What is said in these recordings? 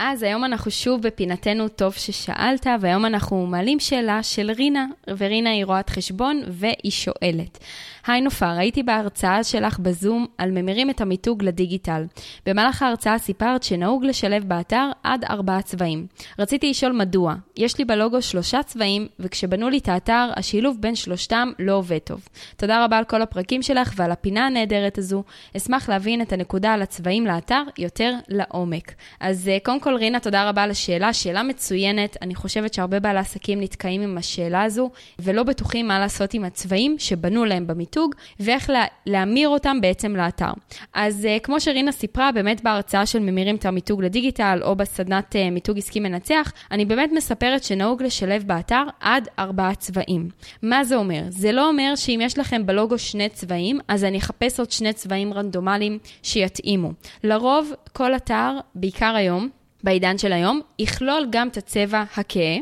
אז היום אנחנו שוב בפינתנו טוב ששאלת, והיום אנחנו מעלים שאלה של רינה, ורינה היא רואת חשבון והיא שואלת. היי נופר, הייתי בהרצאה שלך בזום על ממירים את המיתוג לדיגיטל. במהלך ההרצאה סיפרת שנהוג לשלב באתר עד ארבעה צבעים. רציתי לשאול מדוע. יש לי בלוגו שלושה צבעים, וכשבנו לי את האתר, השילוב בין שלושתם לא עובד טוב. תודה רבה על כל הפרקים שלך ועל הפינה הנהדרת הזו. אשמח להבין את הנקודה על הצבעים לאתר יותר לעומק. אז אה, קודם כל, רינה, תודה רבה על השאלה. שאלה מצוינת. אני חושבת שהרבה בעלי עסקים נתקעים עם השאלה הזו, ולא בטוחים מה לעשות עם הצבעים שבנו להם במיתוג. ואיך לה, להמיר אותם בעצם לאתר. אז uh, כמו שרינה סיפרה, באמת בהרצאה של ממירים את המיתוג לדיגיטל, או בסדנת uh, מיתוג עסקי מנצח, אני באמת מספרת שנהוג לשלב באתר עד ארבעה צבעים. מה זה אומר? זה לא אומר שאם יש לכם בלוגו שני צבעים, אז אני אחפש עוד שני צבעים רנדומליים שיתאימו. לרוב, כל אתר, בעיקר היום, בעידן של היום, יכלול גם את הצבע הכהה.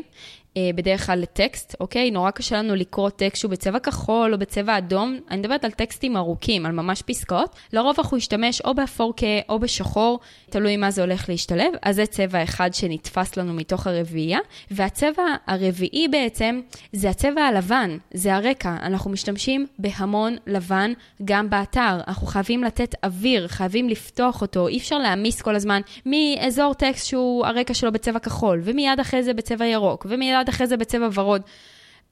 אה, בדרך כלל לטקסט, אוקיי? נורא קשה לנו לקרוא טקסט שהוא בצבע כחול או בצבע אדום. אני מדברת על טקסטים ארוכים, על ממש פסקאות. לרוב אנחנו נשתמש או ב-4K או בשחור, תלוי מה זה הולך להשתלב. אז זה צבע אחד שנתפס לנו מתוך הרביעייה. והצבע הרביעי בעצם זה הצבע הלבן, זה הרקע. אנחנו משתמשים בהמון לבן גם באתר. אנחנו חייבים לתת אוויר, חייבים לפתוח אותו. אי אפשר להעמיס כל הזמן מאזור טקסט שהוא הרקע שלו בצבע כחול, ומיד אחרי זה בצבע ירוק, ומיד מיד אחרי זה בצבע ורוד.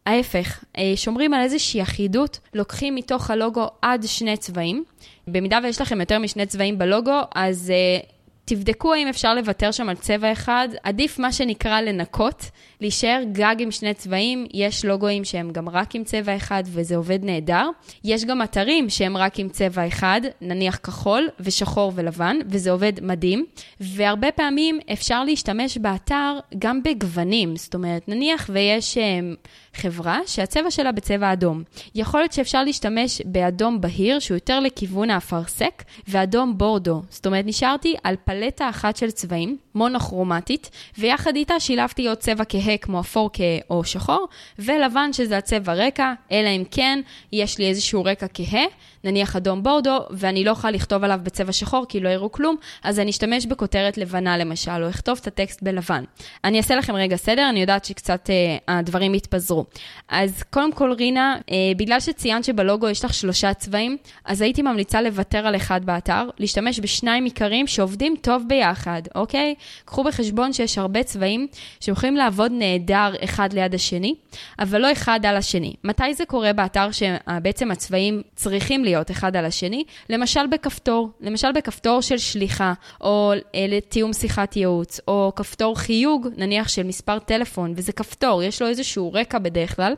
ההפך, אה, שומרים על איזושהי אחידות, לוקחים מתוך הלוגו עד שני צבעים. במידה ויש לכם יותר משני צבעים בלוגו, אז uh, תבדקו האם אפשר לוותר שם על צבע אחד. עדיף מה שנקרא לנקות, להישאר גג עם שני צבעים. יש לוגוים שהם גם רק עם צבע אחד וזה עובד נהדר. יש גם אתרים שהם רק עם צבע אחד, נניח כחול ושחור ולבן, וזה עובד מדהים. והרבה פעמים אפשר להשתמש באתר גם בגוונים. זאת אומרת, נניח ויש um, חברה שהצבע שלה בצבע אדום. יכול להיות שאפשר להשתמש באדום בהיר, שהוא יותר לכיוון האפרסק, ואדום בורדו. זאת אומרת, נשארתי על. פלטה אחת של צבעים, מונוכרומטית, ויחד איתה שילבתי עוד צבע כהה כמו אפור כהה או שחור, ולבן שזה הצבע רקע, אלא אם כן יש לי איזשהו רקע כהה, נניח אדום בורדו, ואני לא יכולה לכתוב עליו בצבע שחור כי לא יראו כלום, אז אני אשתמש בכותרת לבנה למשל, או אכתוב את הטקסט בלבן. אני אעשה לכם רגע סדר, אני יודעת שקצת אה, הדברים התפזרו. אז קודם כל, רינה, אה, בגלל שציינת שבלוגו יש לך שלושה צבעים, אז הייתי ממליצה לוותר על אחד באתר, להשתמש בשניים עיקריים שעובדים טוב ביחד, אוקיי? קחו בחשבון שיש הרבה צבעים שיכולים לעבוד נהדר אחד ליד השני, אבל לא אחד על השני. מתי זה קורה באתר שבעצם הצבעים צריכים להיות אחד על השני? למשל בכפתור, למשל בכפתור של שליחה, או אה, לתיאום שיחת ייעוץ, או כפתור חיוג, נניח של מספר טלפון, וזה כפתור, יש לו איזשהו רקע בדרך כלל,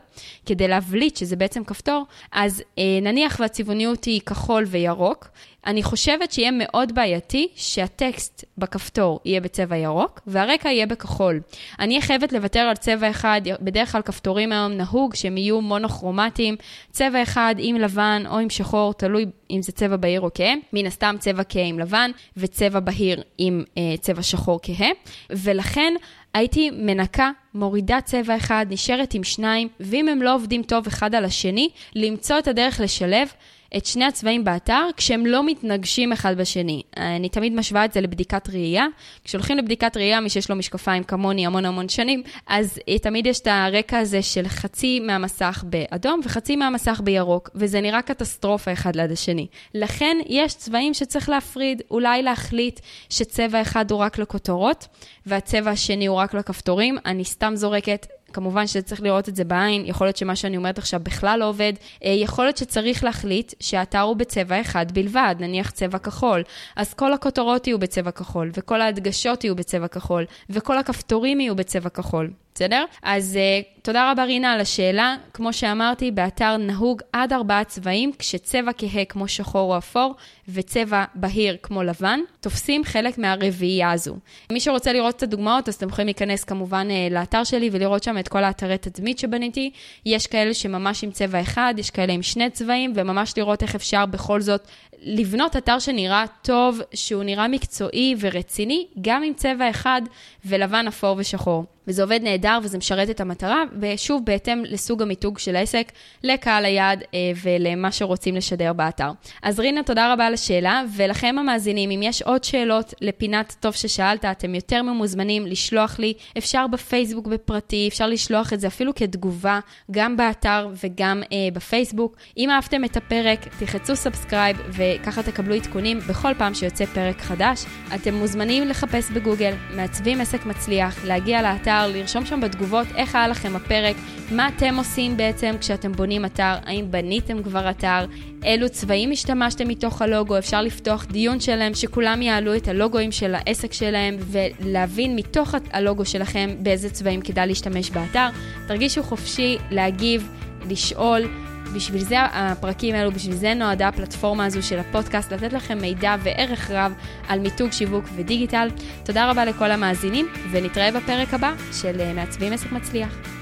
כדי להבליט שזה בעצם כפתור, אז אה, נניח והצבעוניות היא כחול וירוק, אני חושבת שיהיה מאוד בעייתי שהטקסט בכפתור יהיה בצבע ירוק והרקע יהיה בכחול. אני חייבת לוותר על צבע אחד, בדרך כלל כפתורים היום נהוג שהם יהיו מונוכרומטיים, צבע אחד עם לבן או עם שחור, תלוי אם זה צבע בהיר או כהה, מן הסתם צבע כהה עם לבן וצבע בהיר עם אה, צבע שחור כהה, ולכן הייתי מנקה, מורידה צבע אחד, נשארת עם שניים, ואם הם לא עובדים טוב אחד על השני, למצוא את הדרך לשלב. את שני הצבעים באתר כשהם לא מתנגשים אחד בשני. אני תמיד משווה את זה לבדיקת ראייה. כשהולכים לבדיקת ראייה, מי שיש לו משקפיים כמוני המון המון שנים, אז תמיד יש את הרקע הזה של חצי מהמסך באדום וחצי מהמסך בירוק, וזה נראה קטסטרופה אחד ליד השני. לכן יש צבעים שצריך להפריד, אולי להחליט שצבע אחד הוא רק לכותרות, והצבע השני הוא רק לכפתורים. אני סתם זורקת כמובן שצריך לראות את זה בעין, יכול להיות שמה שאני אומרת עכשיו בכלל לא עובד, אה, יכול להיות שצריך להחליט שהאתר הוא בצבע אחד בלבד, נניח צבע כחול. אז כל הכותרות יהיו בצבע כחול, וכל ההדגשות יהיו בצבע כחול, וכל הכפתורים יהיו בצבע כחול. בסדר? אז uh, תודה רבה רינה על השאלה. כמו שאמרתי, באתר נהוג עד ארבעה צבעים, כשצבע כהה כמו שחור או אפור וצבע בהיר כמו לבן, תופסים חלק מהרביעייה הזו. מי שרוצה לראות את הדוגמאות, אז אתם יכולים להיכנס כמובן uh, לאתר שלי ולראות שם את כל האתרי תדמית שבניתי. יש כאלה שממש עם צבע אחד, יש כאלה עם שני צבעים, וממש לראות איך אפשר בכל זאת לבנות אתר שנראה טוב, שהוא נראה מקצועי ורציני, גם עם צבע אחד ולבן, אפור ושחור. וזה עובד נהדר וזה משרת את המטרה, ושוב, בהתאם לסוג המיתוג של העסק, לקהל היעד אה, ולמה שרוצים לשדר באתר. אז רינה, תודה רבה על השאלה, ולכם המאזינים, אם יש עוד שאלות לפינת טוב ששאלת, אתם יותר ממוזמנים לשלוח לי, אפשר בפייסבוק בפרטי, אפשר לשלוח את זה אפילו כתגובה, גם באתר וגם אה, בפייסבוק. אם אהבתם את הפרק, תלחצו subscribe, וככה תקבלו עדכונים בכל פעם שיוצא פרק חדש. אתם מוזמנים לחפש בגוגל, מעצבים עסק מצליח, להגיע לאתר. באתר, לרשום שם בתגובות איך היה לכם הפרק, מה אתם עושים בעצם כשאתם בונים אתר, האם בניתם כבר אתר, אילו צבעים השתמשתם מתוך הלוגו, אפשר לפתוח דיון שלהם, שכולם יעלו את הלוגוים של העסק שלהם, ולהבין מתוך הלוגו שלכם באיזה צבעים כדאי להשתמש באתר. תרגישו חופשי להגיב, לשאול. בשביל זה הפרקים האלו, בשביל זה נועדה הפלטפורמה הזו של הפודקאסט, לתת לכם מידע וערך רב על מיתוג, שיווק ודיגיטל. תודה רבה לכל המאזינים, ונתראה בפרק הבא של אה, מעצבים עסק מצליח.